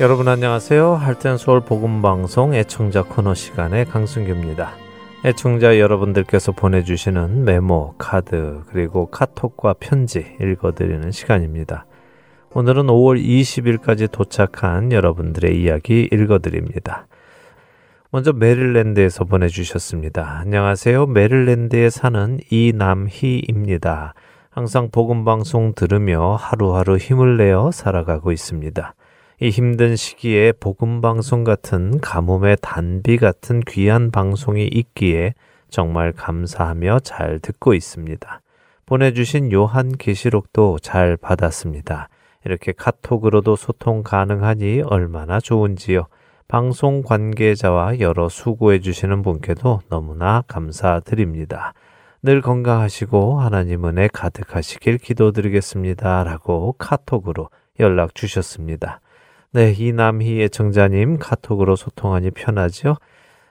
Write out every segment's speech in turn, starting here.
여러분 안녕하세요. 할텐 서울 복음 방송 애청자 코너 시간의 강승규입니다. 애청자 여러분들께서 보내주시는 메모, 카드, 그리고 카톡과 편지 읽어드리는 시간입니다. 오늘은 5월 20일까지 도착한 여러분들의 이야기 읽어드립니다. 먼저 메릴랜드에서 보내주셨습니다. 안녕하세요. 메릴랜드에 사는 이남희입니다. 항상 복음방송 들으며 하루하루 힘을 내어 살아가고 있습니다. 이 힘든 시기에 복음 방송 같은 가뭄의 단비 같은 귀한 방송이 있기에 정말 감사하며 잘 듣고 있습니다. 보내주신 요한 계시록도 잘 받았습니다. 이렇게 카톡으로도 소통 가능하니 얼마나 좋은지요. 방송 관계자와 여러 수고해 주시는 분께도 너무나 감사드립니다. 늘 건강하시고 하나님 은혜 가득하시길 기도드리겠습니다. 라고 카톡으로 연락 주셨습니다. 네, 이남희 애청자님 카톡으로 소통하니 편하죠?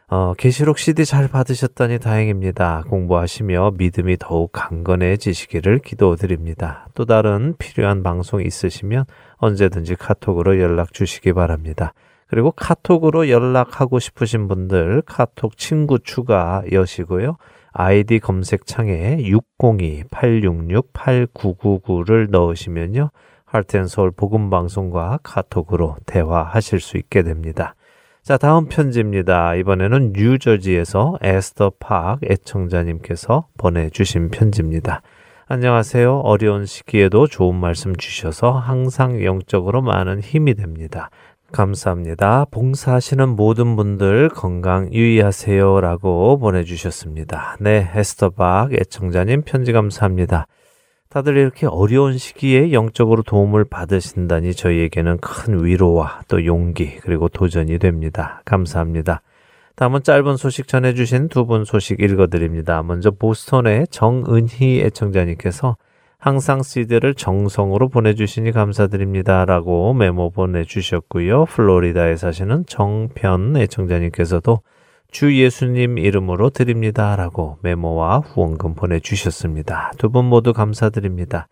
어, 계시록 CD 잘 받으셨다니 다행입니다. 공부하시며 믿음이 더욱 강건해지시기를 기도드립니다. 또 다른 필요한 방송 있으시면 언제든지 카톡으로 연락 주시기 바랍니다. 그리고 카톡으로 연락하고 싶으신 분들 카톡 친구 추가 여시고요. 아이디 검색창에 602-866-8999를 넣으시면요. 할텐 서울 복음 방송과 카톡으로 대화하실 수 있게 됩니다. 자, 다음 편지입니다. 이번에는 뉴저지에서 에스터 팍 애청자님께서 보내주신 편지입니다. 안녕하세요. 어려운 시기에도 좋은 말씀 주셔서 항상 영적으로 많은 힘이 됩니다. 감사합니다. 봉사하시는 모든 분들 건강 유의하세요. 라고 보내주셨습니다. 네, 에스터 박 애청자님 편지 감사합니다. 다들 이렇게 어려운 시기에 영적으로 도움을 받으신다니 저희에게는 큰 위로와 또 용기 그리고 도전이 됩니다. 감사합니다. 다음은 짧은 소식 전해주신 두 분 소식 읽어드립니다. 먼저 보스턴의 정은희 애청자님께서 항상 CD를 정성으로 보내주시니 감사드립니다. 라고 메모 보내주셨고요. 플로리다에 사시는 정편 애청자님께서도 주 예수님 이름으로 드립니다. 라고 메모와 후원금 보내주셨습니다. 두 분 모두 감사드립니다.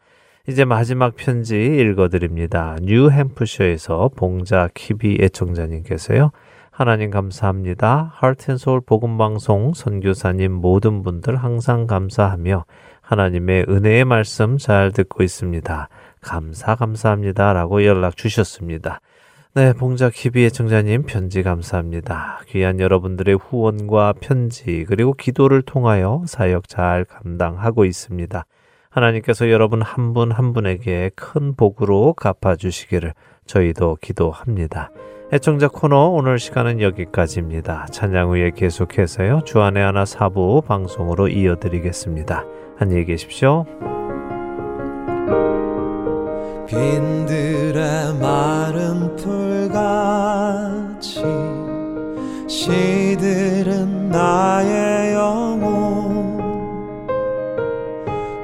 이제 마지막 편지 읽어드립니다. 뉴햄프셔에서 봉자 키비 애청자님께서요. 하나님 감사합니다. 하트앤소울 복음방송 선교사님 모든 분들 항상 감사하며 하나님의 은혜의 말씀 잘 듣고 있습니다. 감사 감사합니다. 라고 연락 주셨습니다. 네, 봉자 키비 의 청자님 편지 감사합니다. 귀한 여러분들의 후원과 편지 그리고 기도를 통하여 사역 잘 감당하고 있습니다. 하나님께서 여러분 한 분한 한 분에게 큰 복으로 갚아주시기를 저희도 기도합니다. 애청자 코너 오늘 시간은 여기까지입니다. 찬양 후에 계속해서요. 주안의 하나 사부 방송으로 이어드리겠습니다. 안녕히 계십시오. 빈들의 마른 풀같이 시들은 나의 영혼.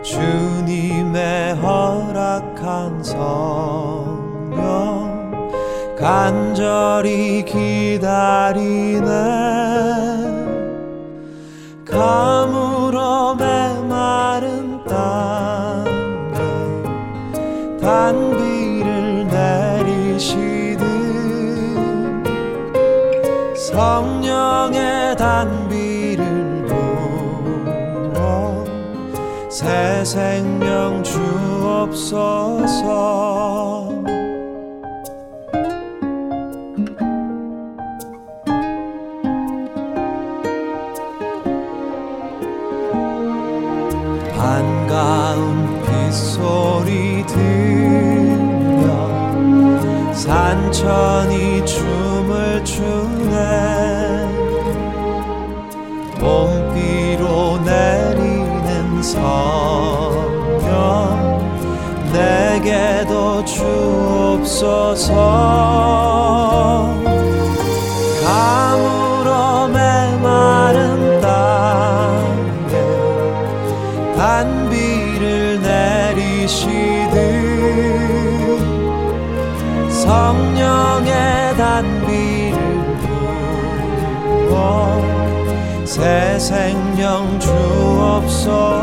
주님의 허락한 성령 간절히 기다리네 생명 주옵소서 주옵소서 가물어 메마른 땅에 단비를 내리시듯 성령의 단비를 부어 새 생명 주옵소서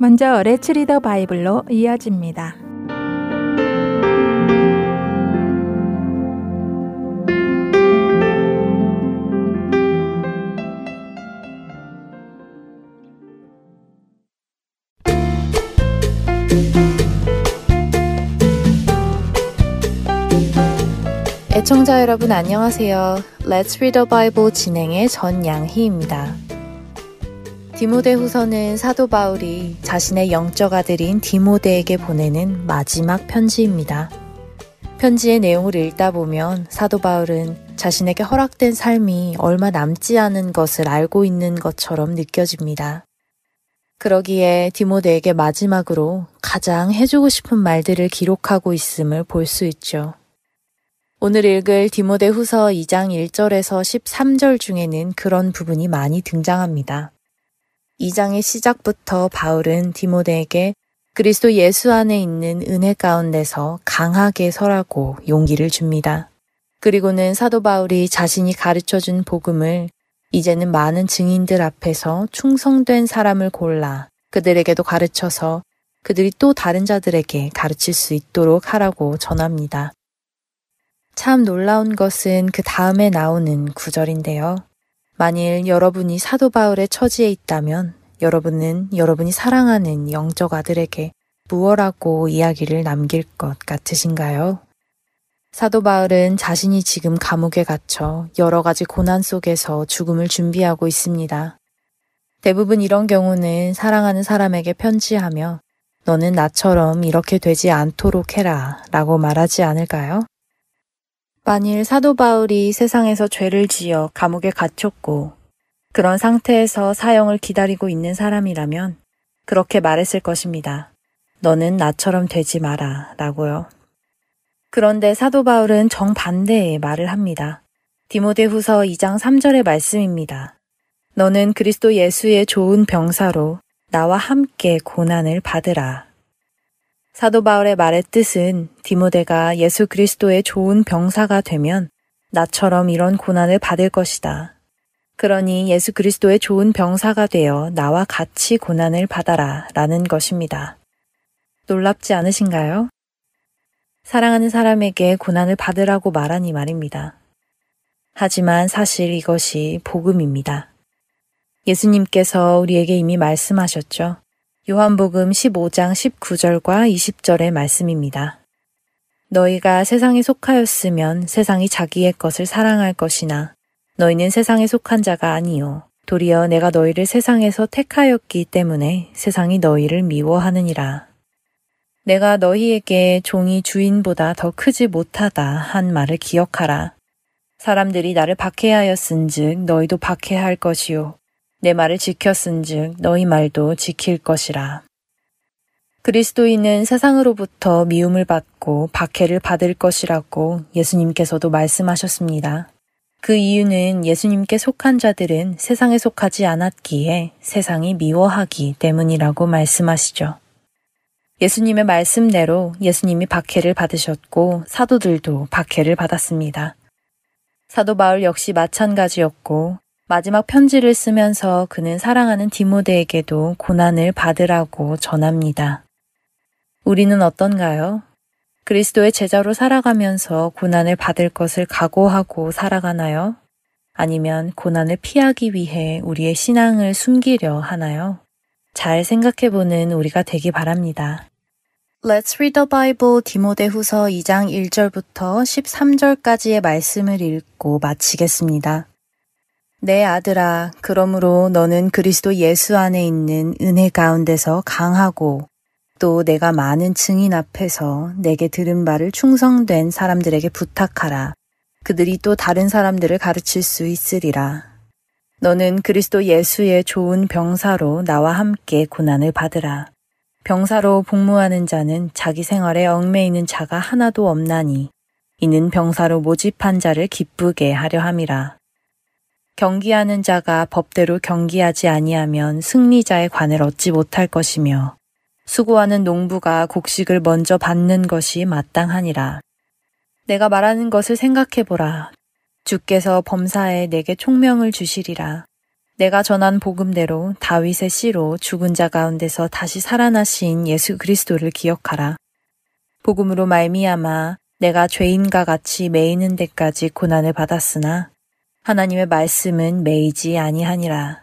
먼저 레츠 리더 바이블로 이어집니다. 애청자 여러분 안녕하세요. Let's Read the Bible 진행의 전양희입니다. 디모데 후서는 사도 바울이 자신의 영적 아들인 디모데에게 보내는 마지막 편지입니다. 편지의 내용을 읽다 보면 사도 바울은 자신에게 허락된 삶이 얼마 남지 않은 것을 알고 있는 것처럼 느껴집니다. 그러기에 디모데에게 마지막으로 가장 해주고 싶은 말들을 기록하고 있음을 볼 수 있죠. 오늘 읽을 디모데 후서 2장 1절에서 13절 중에는 그런 부분이 많이 등장합니다. 2장의 시작부터 바울은 디모데에게 그리스도 예수 안에 있는 은혜 가운데서 강하게 설하고 용기를 줍니다. 그리고는 사도 바울이 자신이 가르쳐 준 복음을 이제는 많은 증인들 앞에서 충성된 사람을 골라 그들에게도 가르쳐서 그들이 또 다른 자들에게 가르칠 수 있도록 하라고 전합니다. 참 놀라운 것은 그 다음에 나오는 구절인데요. 만일 여러분이 사도 바울의 처지에 있다면 여러분은 여러분이 사랑하는 영적 아들에게 무엇라고 이야기를 남길 것 같으신가요? 사도 바울은 자신이 지금 감옥에 갇혀 여러 가지 고난 속에서 죽음을 준비하고 있습니다. 대부분 이런 경우는 사랑하는 사람에게 편지하며 너는 나처럼 이렇게 되지 않도록 해라 라고 말하지 않을까요? 만일 사도 바울이 세상에서 죄를 지어 감옥에 갇혔고 그런 상태에서 사형을 기다리고 있는 사람이라면 그렇게 말했을 것입니다. 너는 나처럼 되지 마라 라고요. 그런데 사도 바울은 정반대의 말을 합니다. 디모데 후서 2장 3절의 말씀입니다. 너는 그리스도 예수의 좋은 병사로 나와 함께 고난을 받으라. 사도 바울의 말의 뜻은 디모데가 예수 그리스도의 좋은 병사가 되면 나처럼 이런 고난을 받을 것이다. 그러니 예수 그리스도의 좋은 병사가 되어 나와 같이 고난을 받아라 라는 것입니다. 놀랍지 않으신가요? 사랑하는 사람에게 고난을 받으라고 말하니 말입니다. 하지만 사실 이것이 복음입니다. 예수님께서 우리에게 이미 말씀하셨죠. 요한복음 15장 19절과 20절의 말씀입니다. 너희가 세상에 속하였으면 세상이 자기의 것을 사랑할 것이나 너희는 세상에 속한 자가 아니요 도리어 내가 너희를 세상에서 택하였기 때문에 세상이 너희를 미워하느니라. 내가 너희에게 종이 주인보다 더 크지 못하다 한 말을 기억하라. 사람들이 나를 박해하였은즉 너희도 박해할 것이요 내 말을 지켰은즉 너희 말도 지킬 것이라. 그리스도인은 세상으로부터 미움을 받고 박해를 받을 것이라고 예수님께서도 말씀하셨습니다. 그 이유는 예수님께 속한 자들은 세상에 속하지 않았기에 세상이 미워하기 때문이라고 말씀하시죠. 예수님의 말씀대로 예수님이 박해를 받으셨고 사도들도 박해를 받았습니다. 사도 바울 역시 마찬가지였고 마지막 편지를 쓰면서 그는 사랑하는 디모데에게도 고난을 받으라고 전합니다. 우리는 어떤가요? 그리스도의 제자로 살아가면서 고난을 받을 것을 각오하고 살아가나요? 아니면 고난을 피하기 위해 우리의 신앙을 숨기려 하나요? 잘 생각해보는 우리가 되기 바랍니다. Let's read the Bible 디모데 후서 2장 1절부터 13절까지의 말씀을 읽고 마치겠습니다. 내 아들아, 그러므로 너는 그리스도 예수 안에 있는 은혜 가운데서 강하고 또 내가 많은 증인 앞에서 내게 들은 바를 충성된 사람들에게 부탁하라. 그들이 또 다른 사람들을 가르칠 수 있으리라. 너는 그리스도 예수의 좋은 병사로 나와 함께 고난을 받으라. 병사로 복무하는 자는 자기 생활에 얽매이는 자가 하나도 없나니 이는 병사로 모집한 자를 기쁘게 하려 함이라. 경기하는 자가 법대로 경기하지 아니하면 승리자의 관을 얻지 못할 것이며 수고하는 농부가 곡식을 먼저 받는 것이 마땅하니라. 내가 말하는 것을 생각해 보라. 주께서 범사에 내게 총명을 주시리라. 내가 전한 복음대로 다윗의 씨로 죽은 자 가운데서 다시 살아나신 예수 그리스도를 기억하라. 복음으로 말미암아 내가 죄인과 같이 매이는 데까지 고난을 받았으나 하나님의 말씀은 매이지 아니하니라.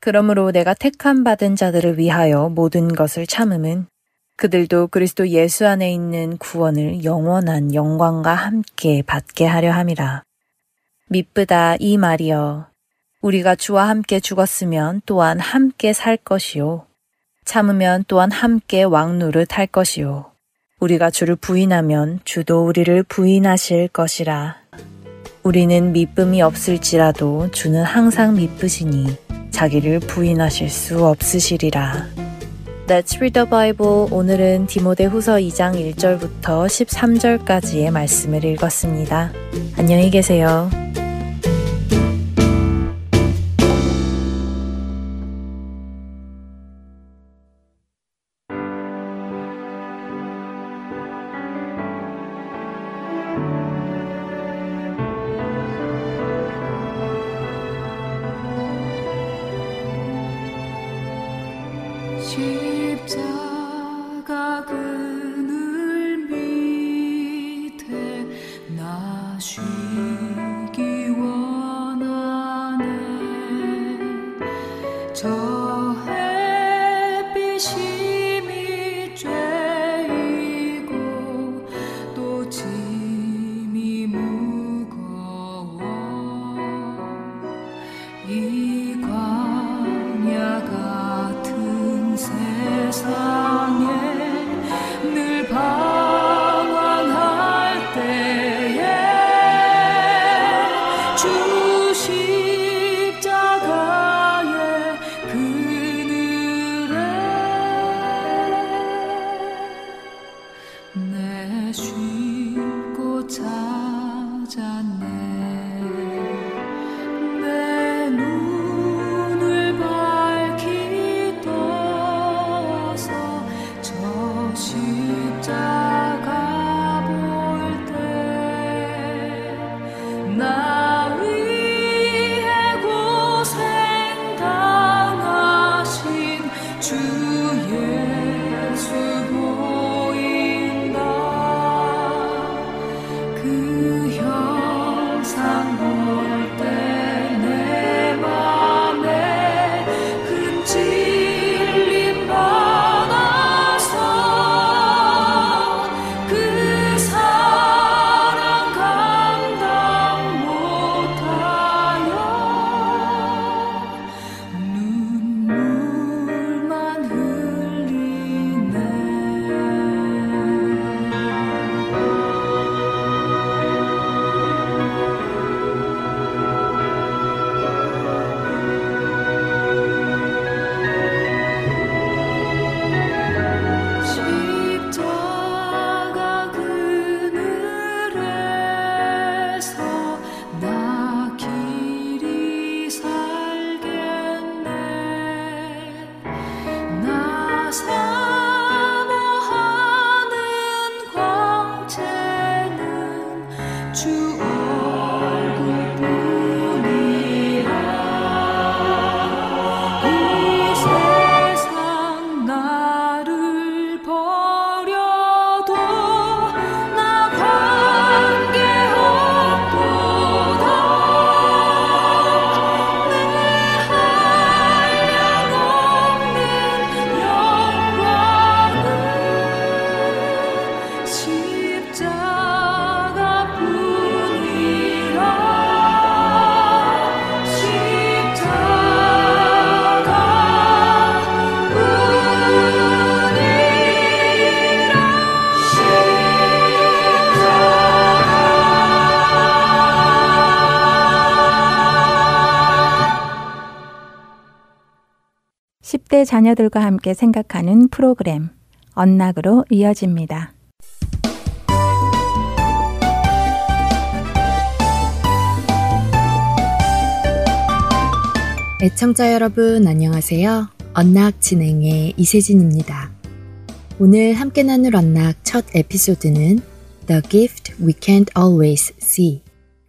그러므로 내가 택함 받은 자들을 위하여 모든 것을 참음은 그들도 그리스도 예수 안에 있는 구원을 영원한 영광과 함께 받게 하려 함이라. 미쁘다 이 말이여. 우리가 주와 함께 죽었으면 또한 함께 살 것이요. 참으면 또한 함께 왕노릇 할 것이요. 우리가 주를 부인하면 주도 우리를 부인하실 것이라. 우리는 미쁨이 없을지라도 주는 항상 미쁘시니 자기를 부인하실 수 없으시리라. Let's read the Bible. 오늘은 디모데 후서 2장 1절부터 13절까지의 말씀을 읽었습니다. 안녕히 계세요. 10대 자녀들과 함께 생각하는 프로그램 언락으로 이어집니다. 애청자 여러분 안녕하세요. 언락 진행의 이세진입니다. 오늘 함께 나눌 언락 첫 에피소드는 The Gift We Can't Always See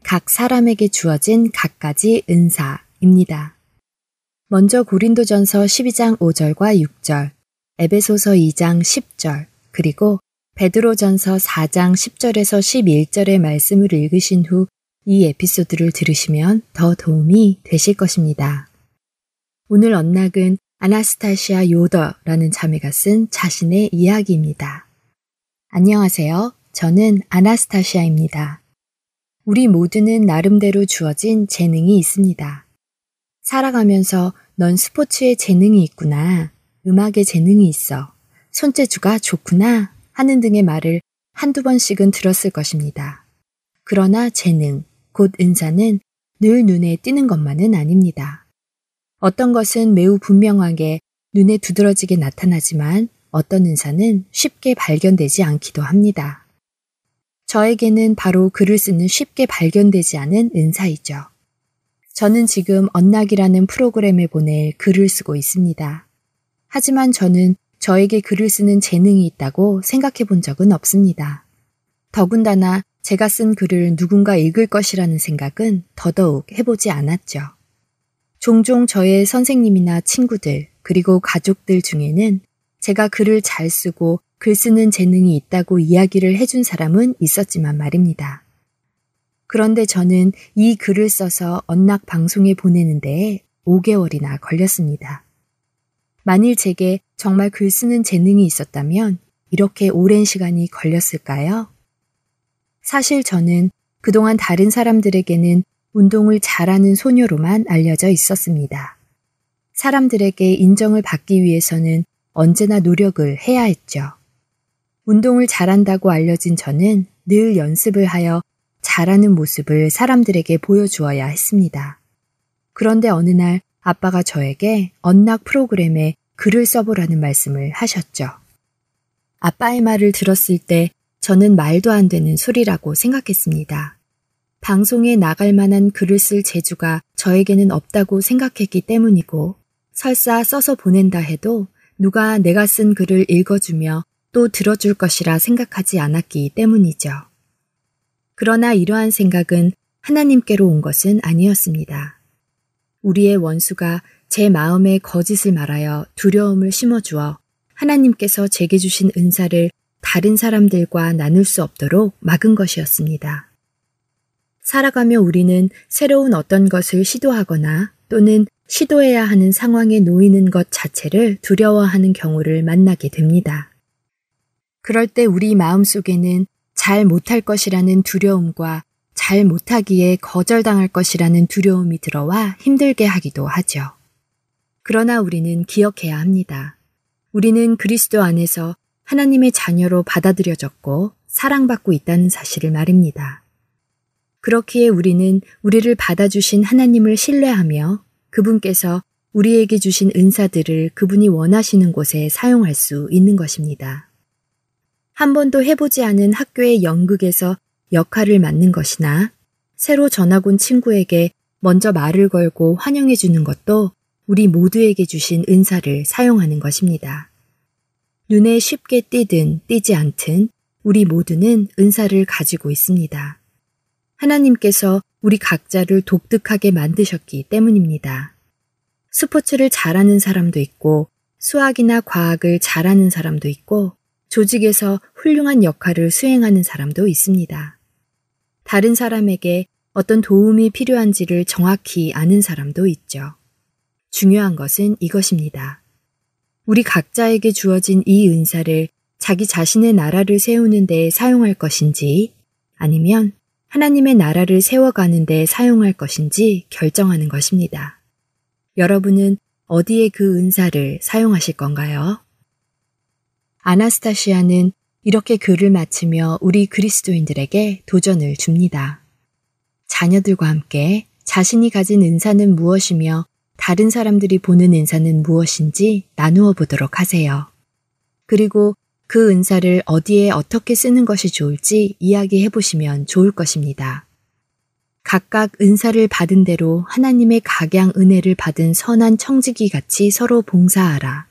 각 사람에게 주어진 각가지 은사입니다. 먼저 고린도전서 12장 5절과 6절, 에베소서 2장 10절, 그리고 베드로전서 4장 10절에서 11절의 말씀을 읽으신 후 이 에피소드를 들으시면 더 도움이 되실 것입니다. 오늘 언락은 아나스타시아 요더라는 자매가 쓴 자신의 이야기입니다. 안녕하세요. 저는 아나스타시아입니다. 우리 모두는 나름대로 주어진 재능이 있습니다. 살아가면서 넌 스포츠에 재능이 있구나. 음악에 재능이 있어. 손재주가 좋구나. 하는 등의 말을 한두 번씩은 들었을 것입니다. 그러나 재능, 곧 은사는 늘 눈에 띄는 것만은 아닙니다. 어떤 것은 매우 분명하게 눈에 두드러지게 나타나지만 어떤 은사는 쉽게 발견되지 않기도 합니다. 저에게는 바로 글을 쓰는 쉽게 발견되지 않은 은사이죠. 저는 지금 언락이라는 프로그램에 보낼 글을 쓰고 있습니다. 하지만 저는 저에게 글을 쓰는 재능이 있다고 생각해 본 적은 없습니다. 더군다나 제가 쓴 글을 누군가 읽을 것이라는 생각은 더더욱 해보지 않았죠. 종종 저의 선생님이나 친구들, 그리고 가족들 중에는 제가 글을 잘 쓰고 글 쓰는 재능이 있다고 이야기를 해준 사람은 있었지만 말입니다. 그런데 저는 이 글을 써서 언락 방송에 보내는데 5개월이나 걸렸습니다. 만일 제게 정말 글 쓰는 재능이 있었다면 이렇게 오랜 시간이 걸렸을까요? 사실 저는 그동안 다른 사람들에게는 운동을 잘하는 소녀로만 알려져 있었습니다. 사람들에게 인정을 받기 위해서는 언제나 노력을 해야 했죠. 운동을 잘한다고 알려진 저는 늘 연습을 하여 잘하는 모습을 사람들에게 보여주어야 했습니다. 그런데 어느 날 아빠가 저에게 언락 프로그램에 글을 써보라는 말씀을 하셨죠. 아빠의 말을 들었을 때 저는 말도 안 되는 소리라고 생각했습니다. 방송에 나갈 만한 글을 쓸 재주가 저에게는 없다고 생각했기 때문이고 설사 써서 보낸다 해도 누가 내가 쓴 글을 읽어주며 또 들어줄 것이라 생각하지 않았기 때문이죠. 그러나 이러한 생각은 하나님께로 온 것은 아니었습니다. 우리의 원수가 제 마음에 거짓을 말하여 두려움을 심어주어 하나님께서 제게 주신 은사를 다른 사람들과 나눌 수 없도록 막은 것이었습니다. 살아가며 우리는 새로운 어떤 것을 시도하거나 또는 시도해야 하는 상황에 놓이는 것 자체를 두려워하는 경우를 만나게 됩니다. 그럴 때 우리 마음 속에는 잘 못할 것이라는 두려움과 잘 못하기에 거절당할 것이라는 두려움이 들어와 힘들게 하기도 하죠. 그러나 우리는 기억해야 합니다. 우리는 그리스도 안에서 하나님의 자녀로 받아들여졌고 사랑받고 있다는 사실을 말입니다. 그렇기에 우리는 우리를 받아주신 하나님을 신뢰하며 그분께서 우리에게 주신 은사들을 그분이 원하시는 곳에 사용할 수 있는 것입니다. 한 번도 해보지 않은 학교의 연극에서 역할을 맡는 것이나 새로 전학 온 친구에게 먼저 말을 걸고 환영해 주는 것도 우리 모두에게 주신 은사를 사용하는 것입니다. 눈에 쉽게 띄든 띄지 않든 우리 모두는 은사를 가지고 있습니다. 하나님께서 우리 각자를 독특하게 만드셨기 때문입니다. 스포츠를 잘하는 사람도 있고 수학이나 과학을 잘하는 사람도 있고 조직에서 훌륭한 역할을 수행하는 사람도 있습니다. 다른 사람에게 어떤 도움이 필요한지를 정확히 아는 사람도 있죠. 중요한 것은 이것입니다. 우리 각자에게 주어진 이 은사를 자기 자신의 나라를 세우는 데 사용할 것인지 아니면 하나님의 나라를 세워가는 데 사용할 것인지 결정하는 것입니다. 여러분은 어디에 그 은사를 사용하실 건가요? 아나스타시아는 이렇게 글을 마치며 우리 그리스도인들에게 도전을 줍니다. 자녀들과 함께 자신이 가진 은사는 무엇이며 다른 사람들이 보는 은사는 무엇인지 나누어 보도록 하세요. 그리고 그 은사를 어디에 어떻게 쓰는 것이 좋을지 이야기해 보시면 좋을 것입니다. 각각 은사를 받은 대로 하나님의 각양 은혜를 받은 선한 청지기 같이 서로 봉사하라.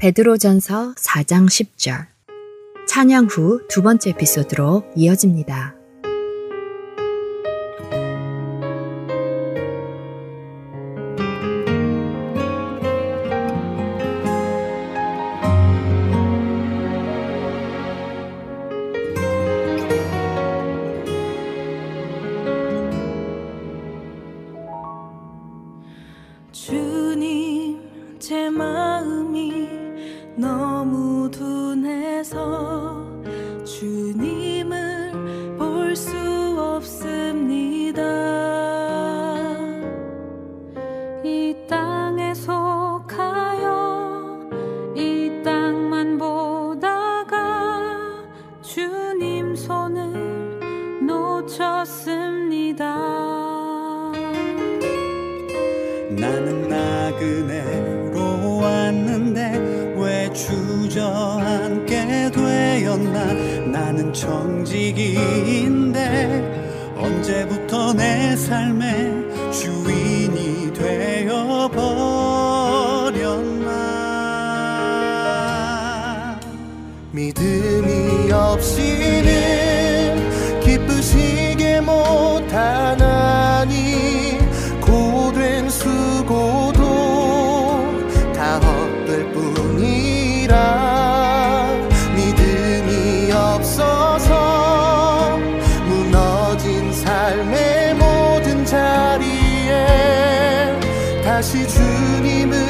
베드로전서 4장 10절. 찬양 후 두 번째 에피소드로 이어집니다. 다시 주님을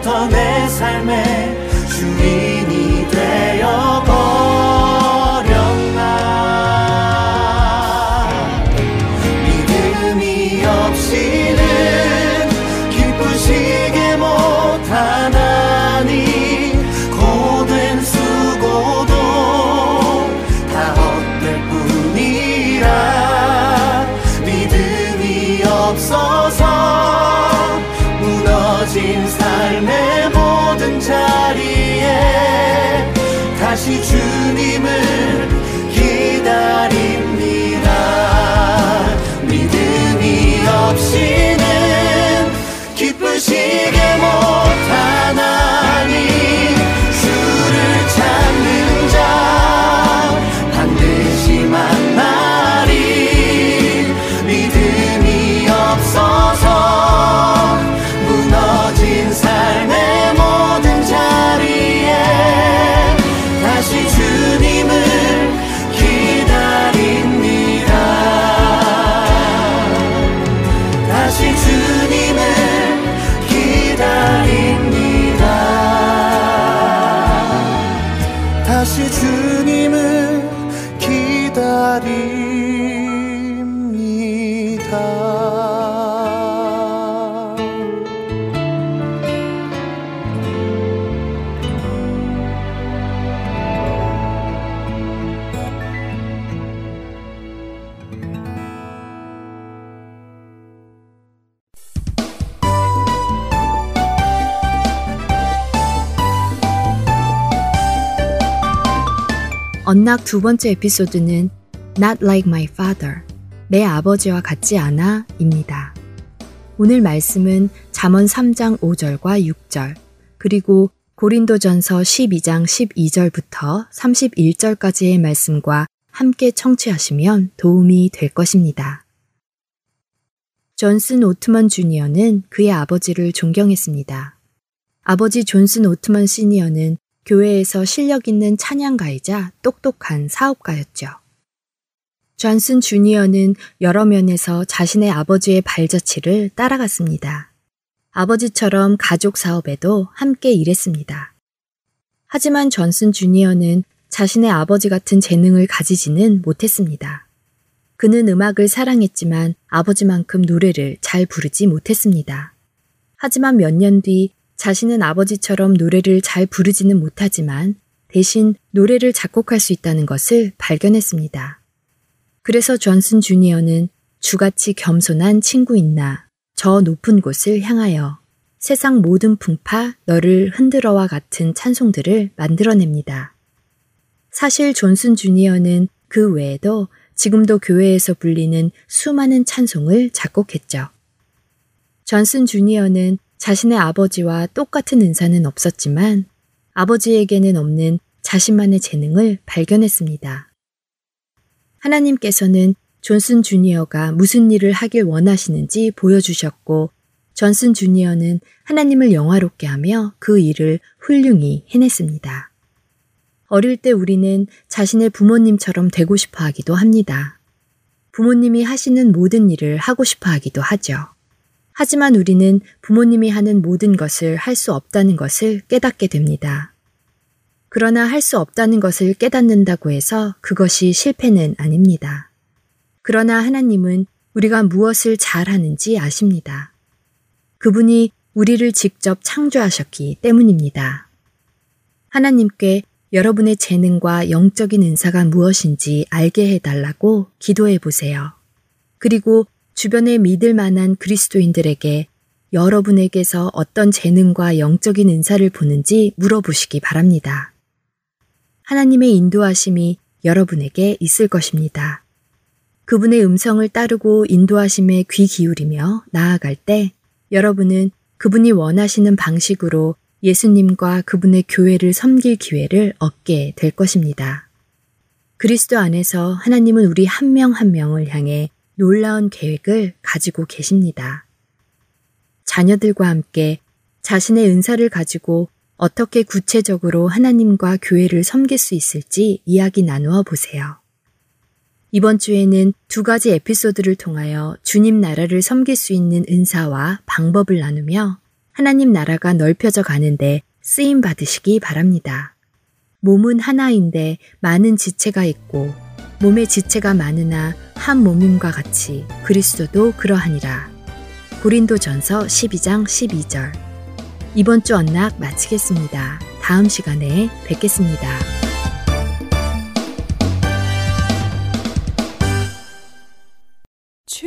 뱉어내 삶에 주님 Siguemos 언락 두 번째 에피소드는 Not Like My Father, 내 아버지와 같지 않아 입니다. 오늘 말씀은 잠언 3장 5절과 6절, 그리고 고린도전서 12장 12절부터 31절까지의 말씀과 함께 청취하시면 도움이 될 것입니다. 존슨 오트먼 주니어는 그의 아버지를 존경했습니다. 아버지 존슨 오트먼 시니어는 교회에서 실력 있는 찬양가이자 똑똑한 사업가였죠. 존슨 주니어는 여러 면에서 자신의 아버지의 발자취를 따라갔습니다. 아버지처럼 가족 사업에도 함께 일했습니다. 하지만 존슨 주니어는 자신의 아버지 같은 재능을 가지지는 못했습니다. 그는 음악을 사랑했지만 아버지만큼 노래를 잘 부르지 못했습니다. 하지만 몇 년 뒤 자신은 아버지처럼 노래를 잘 부르지는 못하지만 대신 노래를 작곡할 수 있다는 것을 발견했습니다. 그래서 존슨 주니어는 주같이 겸손한 친구 있나 저 높은 곳을 향하여 세상 모든 풍파 너를 흔들어와 같은 찬송들을 만들어냅니다. 사실 존슨 주니어는 그 외에도 지금도 교회에서 불리는 수많은 찬송을 작곡했죠. 존슨 주니어는 자신의 아버지와 똑같은 은사는 없었지만 아버지에게는 없는 자신만의 재능을 발견했습니다. 하나님께서는 존슨 주니어가 무슨 일을 하길 원하시는지 보여주셨고 존슨 주니어는 하나님을 영화롭게 하며 그 일을 훌륭히 해냈습니다. 어릴 때 우리는 자신의 부모님처럼 되고 싶어 하기도 합니다. 부모님이 하시는 모든 일을 하고 싶어 하기도 하죠. 하지만 우리는 부모님이 하는 모든 것을 할 수 없다는 것을 깨닫게 됩니다. 그러나 할 수 없다는 것을 깨닫는다고 해서 그것이 실패는 아닙니다. 그러나 하나님은 우리가 무엇을 잘 하는지 아십니다. 그분이 우리를 직접 창조하셨기 때문입니다. 하나님께 여러분의 재능과 영적인 은사가 무엇인지 알게 해달라고 기도해 보세요. 그리고 주변에 믿을 만한 그리스도인들에게 여러분에게서 어떤 재능과 영적인 은사를 보는지 물어보시기 바랍니다. 하나님의 인도하심이 여러분에게 있을 것입니다. 그분의 음성을 따르고 인도하심에 귀 기울이며 나아갈 때 여러분은 그분이 원하시는 방식으로 예수님과 그분의 교회를 섬길 기회를 얻게 될 것입니다. 그리스도 안에서 하나님은 우리 한 명한 한 명을 향해 놀라운 계획을 가지고 계십니다. 자녀들과 함께 자신의 은사를 가지고 어떻게 구체적으로 하나님과 교회를 섬길 수 있을지 이야기 나누어 보세요. 이번 주에는 두 가지 에피소드를 통하여 주님 나라를 섬길 수 있는 은사와 방법을 나누며 하나님 나라가 넓혀져 가는데 쓰임 받으시기 바랍니다. 몸은 하나인데 많은 지체가 있고 몸에 지체가 많으나 한 몸임과 같이 그리스도도 그러하니라. 고린도 전서 12장 12절. 이번 주 언락 마치겠습니다. 다음 시간에 뵙겠습니다. 주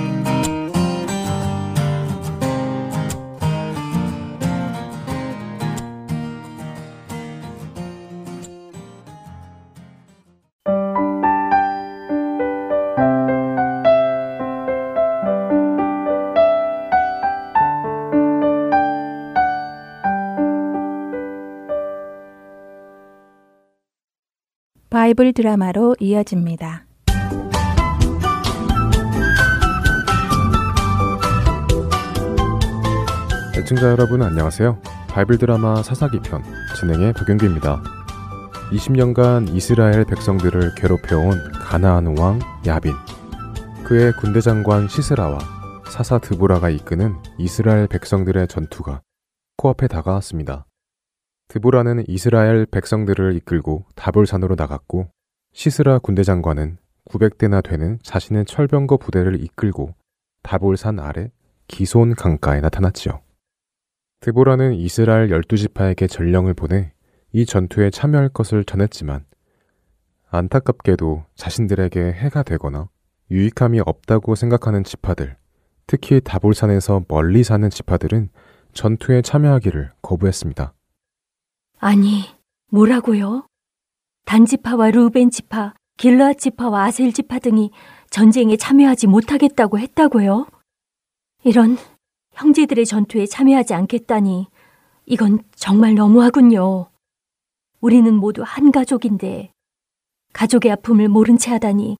바이블 드라마로 이어집니다. 애청자 여러분 안녕하세요. 바이블 드라마 사사기 편 진행의 박영규입니다. 20년간 이스라엘 백성들을 괴롭혀온 가나안 왕 야빈, 그의 군대 장관 시스라와 사사 드보라가 이끄는 이스라엘 백성들의 전투가 코앞에 다가왔습니다. 드보라는 이스라엘 백성들을 이끌고 다볼산으로 나갔고 시스라 군대 장관은 900대나 되는 자신의 철병거 부대를 이끌고 다볼산 아래 기손 강가에 나타났지요. 드보라는 이스라엘 12지파에게 전령을 보내 이 전투에 참여할 것을 전했지만 안타깝게도 자신들에게 해가 되거나 유익함이 없다고 생각하는 지파들, 특히 다볼산에서 멀리 사는 지파들은 전투에 참여하기를 거부했습니다. 아니, 뭐라고요? 단지파와 루벤 지파, 길르앗 지파와 아셀 지파 등이 전쟁에 참여하지 못하겠다고 했다고요? 이런 형제들의 전투에 참여하지 않겠다니 이건 정말 너무하군요. 우리는 모두 한 가족인데 가족의 아픔을 모른 채 하다니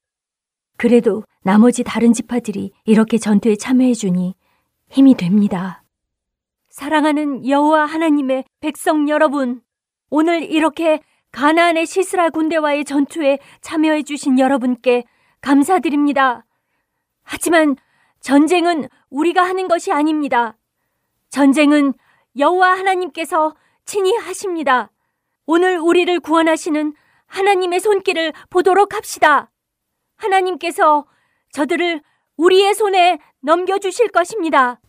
그래도 나머지 다른 지파들이 이렇게 전투에 참여해 주니 힘이 됩니다. 사랑하는 여호와 하나님의 백성 여러분, 오늘 이렇게 가나안의 시스라 군대와의 전투에 참여해 주신 여러분께 감사드립니다. 하지만 전쟁은 우리가 하는 것이 아닙니다. 전쟁은 여호와 하나님께서 친히 하십니다. 오늘 우리를 구원하시는 하나님의 손길을 보도록 합시다. 하나님께서 저들을 우리의 손에 넘겨주실 것입니다.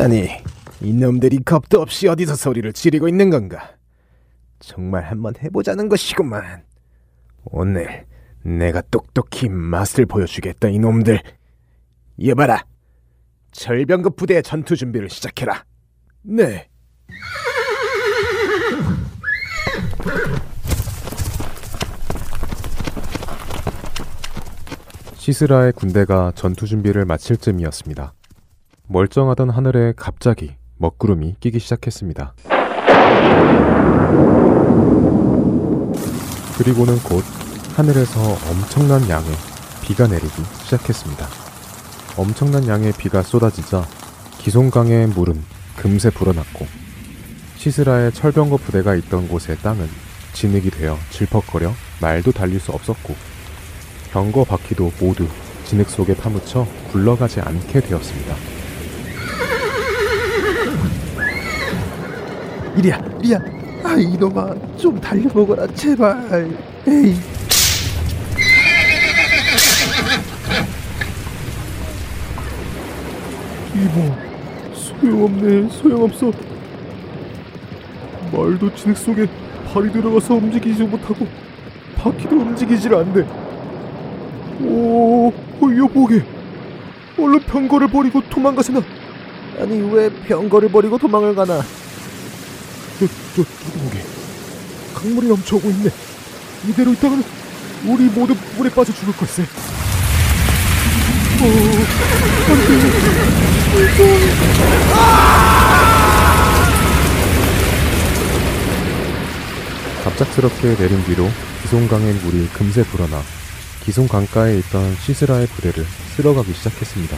아니, 이놈들이 겁도 없이 어디서 소리를 지르고 있는 건가? 정말 한번 해보자는 것이구만. 오늘 내가 똑똑히 맛을 보여주겠다 이놈들. 이봐라. 절병급 부대의 전투 준비를 시작해라. 네. 시스라의 군대가 전투 준비를 마칠 쯤이었습니다. 멀쩡하던 하늘에 갑자기 먹구름이 끼기 시작했습니다. 그리고는 곧 하늘에서 엄청난 양의 비가 내리기 시작했습니다. 엄청난 양의 비가 쏟아지자 기송강의 물은 금세 불어났고 시스라의 철병거 부대가 있던 곳의 땅은 진흙이 되어 질퍽거려 말도 달릴 수 없었고 병거 바퀴도 모두 진흙 속에 파묻혀 굴러가지 않게 되었습니다. 이리야, 이리야. 아, 이놈아, 좀 달려보거라, 제발. 에이. 이모, 소용없네, 소용없어. 말도 진흙 속에 발이 들어가서 움직이지 못하고 바퀴도 움직이질 않네. 오, 어, 여보게. 얼른 병거를 버리고 도망가세나. 아니 왜 병거를 버리고 도망을 가나? 저, 저, 누구게? 강물이 넘쳐오고 있네. 이대로 있다가는 우리 모두 물에 빠져 죽을 걸세. 어, 안 돼. 갑작스럽게 내린 뒤로 기송강의 물이 금세 불어나 기송 강가에 있던 시스라의 부대를 쓸어가기 시작했습니다.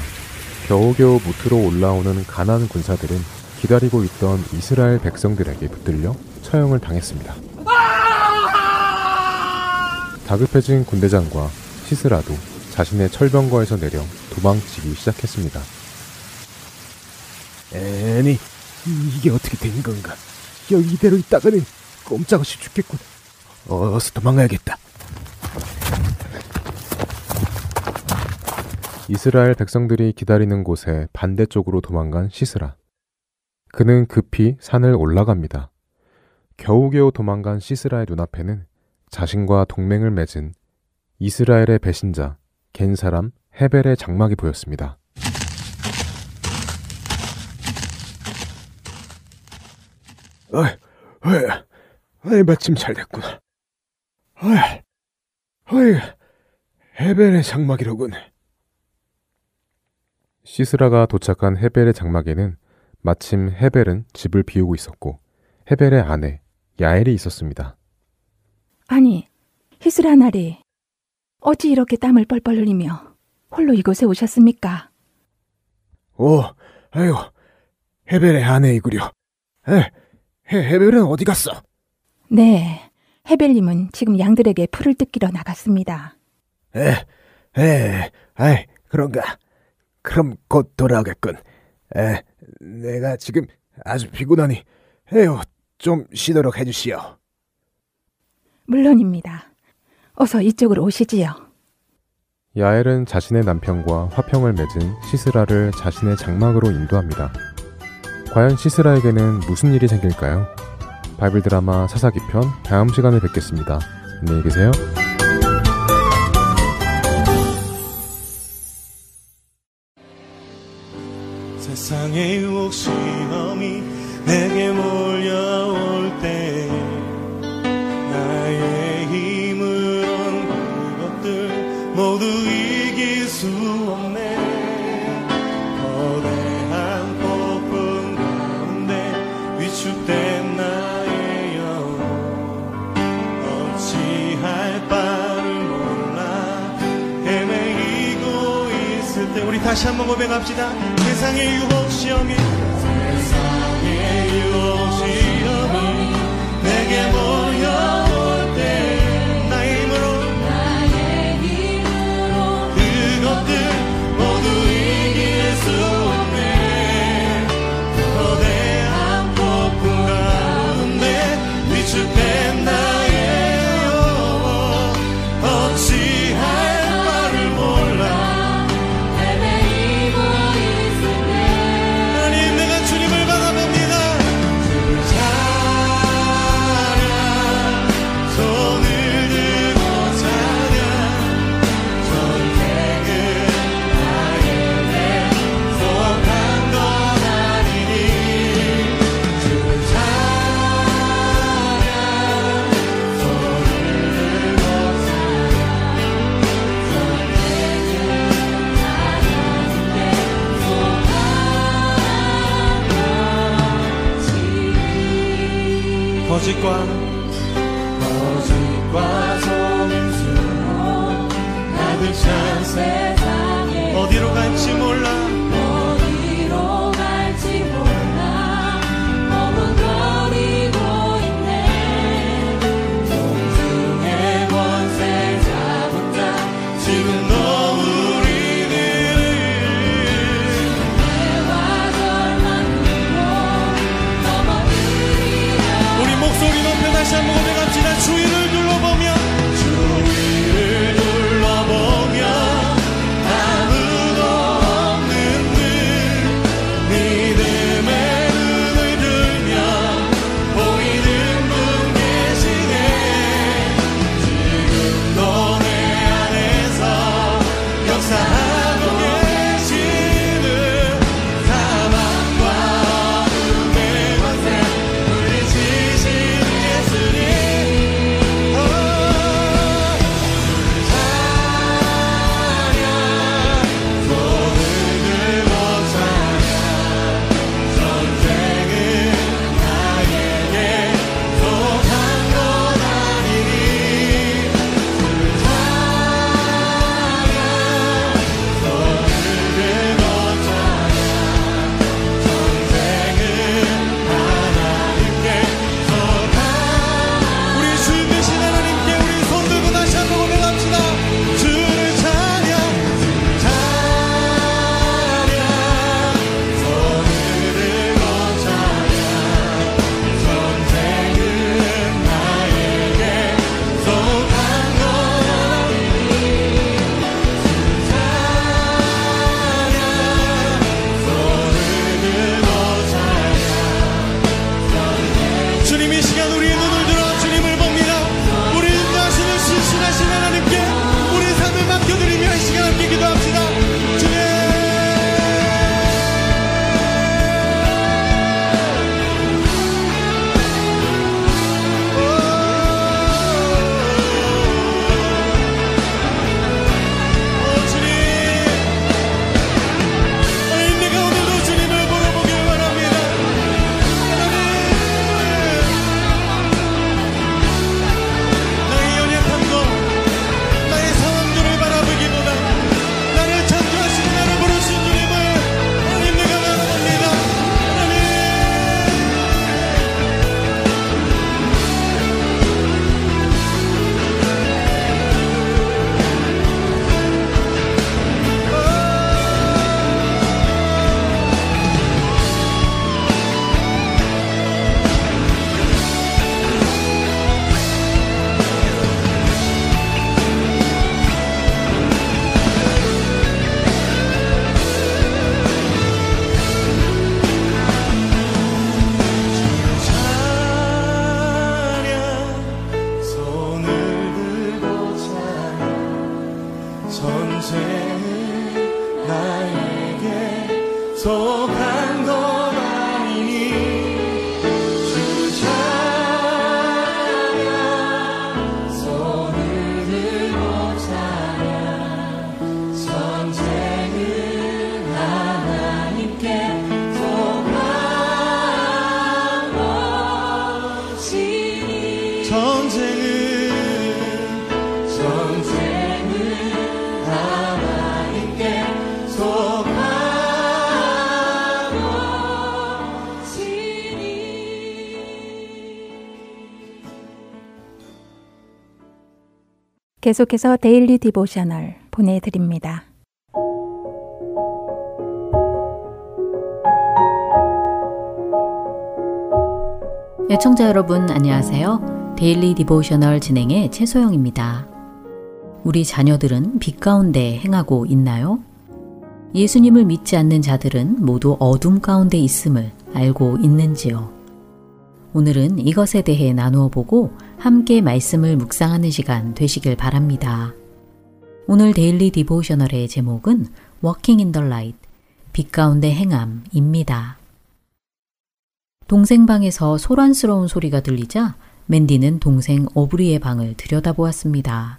겨우겨우 무트로 올라오는 가난 군사들은 기다리고 있던 이스라엘 백성들에게 붙들려 처형을 당했습니다. 다급해진 군대장과 시스라도 자신의 철병거에서 내려 도망치기 시작했습니다. 애니 이게 어떻게 된 건가? 여기 이대로 있다가는 꼼짝없이 죽겠군. 어서 도망가야겠다. 이스라엘 백성들이 기다리는 곳에 반대쪽으로 도망간 시스라. 그는 급히 산을 올라갑니다. 겨우겨우 도망간 시스라의 눈앞에는 자신과 동맹을 맺은 이스라엘의 배신자 겐 사람 헤벨의 장막이 보였습니다. 어이, 어이, 어이, 마침 잘 됐구나. 어이, 어이, 헤벨의 장막이로군. 시스라가 도착한 헤벨의 장막에는 마침 헤벨은 집을 비우고 있었고 헤벨의 아내 야엘이 있었습니다. 아니, 히스라 나리. 어찌 이렇게 땀을 뻘뻘 흘리며 홀로 이곳에 오셨습니까? 오, 아유, 헤벨의 아내이구려. 에, 헤, 헤벨은 어디 갔어? 네, 헤벨님은 지금 양들에게 풀을 뜯기러 나갔습니다. 에, 에, 아이, 그런가. 그럼 곧 돌아오겠군. 에, 내가 지금 아주 피곤하니, 에요, 좀 쉬도록 해주시오. 물론입니다. 어서 이쪽으로 오시지요. 야엘은 자신의 남편과 화평을 맺은 시스라를 자신의 장막으로 인도합니다. 과연 시스라에게는 무슨 일이 생길까요? 바이블 드라마 사사기 편 다음 시간에 뵙겠습니다. 안녕히 계세요. 세상의 유혹 시험이 내게 몰려올 때 나의 힘으론 그것들 모두 이길 수 없네. 거대한 폭풍 가운데 위축된 나의 영혼 어찌할 바를 몰라. 헤매이고 있을 때 우리 다시 한번 고백합시다 세상의 유혹 시험이 계속해서 Daily Devotional 보내드립니다. 애청자 여러분 안녕하세요. Daily Devotional 진행의 최소영입니다. 우리 자녀들은 빛 가운데 행하고 있나요? 예수님을 믿지 않는 자들은 모두 어둠 가운데 있음을 알고 있는지요? 오늘은 이것에 대해 나누어 보고 함께 말씀을 묵상하는 시간 되시길 바랍니다. 오늘 Daily Devotional의 제목은 Walking in the Light, 빛 가운데 행함입니다. 동생 방에서 소란스러운 소리가 들리자 맨디는 동생 오브리의 방을 들여다보았습니다.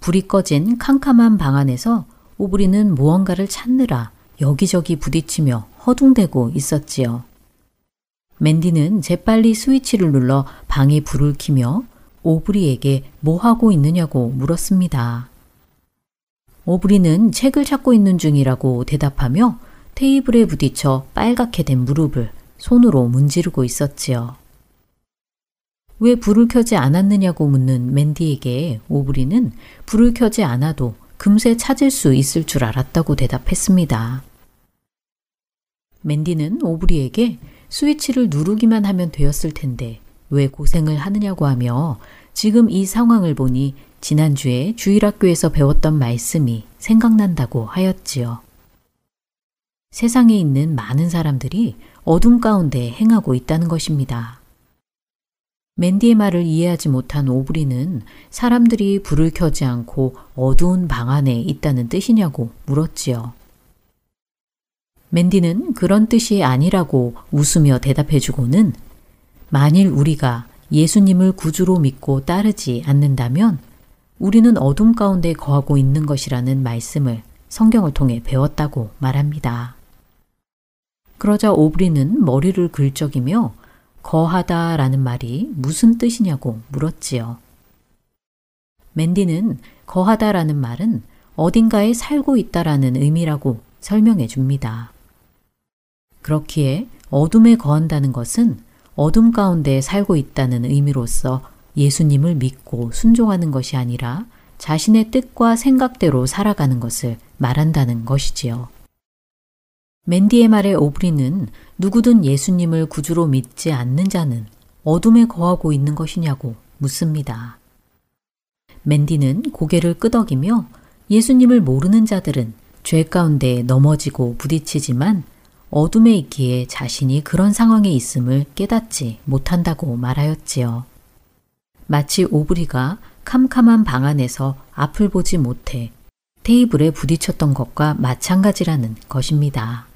불이 꺼진 캄캄한 방 안에서 오브리는 무언가를 찾느라 여기저기 부딪히며 허둥대고 있었지요. 맨디는 재빨리 스위치를 눌러 방에 불을 켜며 오브리에게 뭐 하고 있느냐고 물었습니다. 오브리는 책을 찾고 있는 중이라고 대답하며 테이블에 부딪혀 빨갛게 된 무릎을 손으로 문지르고 있었지요. 왜 불을 켜지 않았느냐고 묻는 맨디에게 오브리는 불을 켜지 않아도 금세 찾을 수 있을 줄 알았다고 대답했습니다. 맨디는 오브리에게 스위치를 누르기만 하면 되었을 텐데 왜 고생을 하느냐고 하며 지금 이 상황을 보니 지난주에 주일학교에서 배웠던 말씀이 생각난다고 하였지요. 세상에 있는 많은 사람들이 어둠 가운데 행하고 있다는 것입니다. 맨디의 말을 이해하지 못한 오브리는 사람들이 불을 켜지 않고 어두운 방 안에 있다는 뜻이냐고 물었지요. 맨디는 그런 뜻이 아니라고 웃으며 대답해주고는 만일 우리가 예수님을 구주로 믿고 따르지 않는다면 우리는 어둠 가운데 거하고 있는 것이라는 말씀을 성경을 통해 배웠다고 말합니다. 그러자 오브리는 머리를 긁적이며 거하다 라는 말이 무슨 뜻이냐고 물었지요. 맨디는 거하다 라는 말은 어딘가에 살고 있다라는 의미라고 설명해 줍니다. 그렇기에 어둠에 거한다는 것은 어둠 가운데 살고 있다는 의미로서 예수님을 믿고 순종하는 것이 아니라 자신의 뜻과 생각대로 살아가는 것을 말한다는 것이지요. 맨디의 말에 오브리는 누구든 예수님을 구주로 믿지 않는 자는 어둠에 거하고 있는 것이냐고 묻습니다. 맨디는 고개를 끄덕이며 예수님을 모르는 자들은 죄 가운데 넘어지고 부딪히지만 어둠에 있기에 자신이 그런 상황에 있음을 깨닫지 못한다고 말하였지요. 마치 오브리가 캄캄한 방 안에서 앞을 보지 못해 테이블에 부딪혔던 것과 마찬가지라는 것입니다.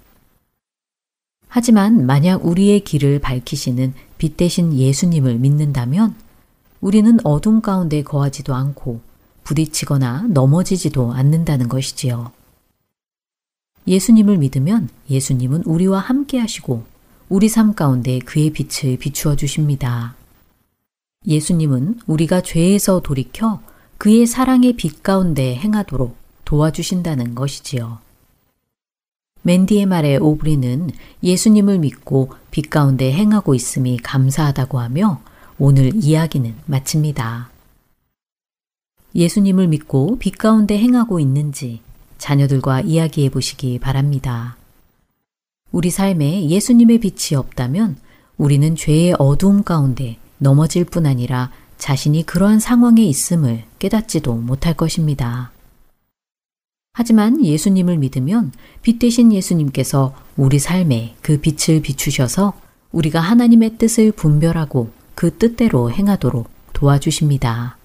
하지만 만약 우리의 길을 밝히시는 빛 대신 예수님을 믿는다면 우리는 어둠 가운데 거하지도 않고 부딪히거나 넘어지지도 않는다는 것이지요. 예수님을 믿으면 예수님은 우리와 함께 하시고 우리 삶 가운데 그의 빛을 비추어 주십니다. 예수님은 우리가 죄에서 돌이켜 그의 사랑의 빛 가운데 행하도록 도와주신다는 것이지요. 맨디의 말에 오브리는 예수님을 믿고 빛 가운데 행하고 있음이 감사하다고 하며 오늘 이야기는 마칩니다. 예수님을 믿고 빛 가운데 행하고 있는지 자녀들과 이야기해 보시기 바랍니다. 우리 삶에 예수님의 빛이 없다면 우리는 죄의 어두움 가운데 넘어질 뿐 아니라 자신이 그러한 상황에 있음을 깨닫지도 못할 것입니다. 하지만 예수님을 믿으면 빛 대신 예수님께서 우리 삶에 그 빛을 비추셔서 우리가 하나님의 뜻을 분별하고 그 뜻대로 행하도록 도와주십니다.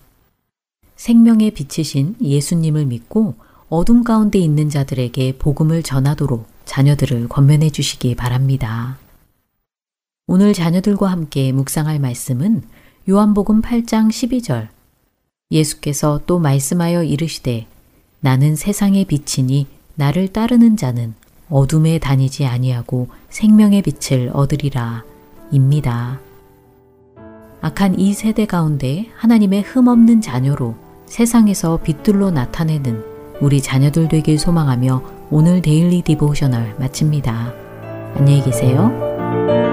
생명의 빛이신 예수님을 믿고 어둠 가운데 있는 자들에게 복음을 전하도록 자녀들을 권면해 주시기 바랍니다. 오늘 자녀들과 함께 묵상할 말씀은 요한복음 8장 12절. 예수께서 또 말씀하여 이르시되 나는 세상의 빛이니 나를 따르는 자는 어둠에 다니지 아니하고 생명의 빛을 얻으리라. 입니다. 악한 이 세대 가운데 하나님의 흠없는 자녀로 세상에서 빛들로 나타내는 우리 자녀들 되길 소망하며 오늘 데일리 디보셔널 마칩니다. 안녕히 계세요.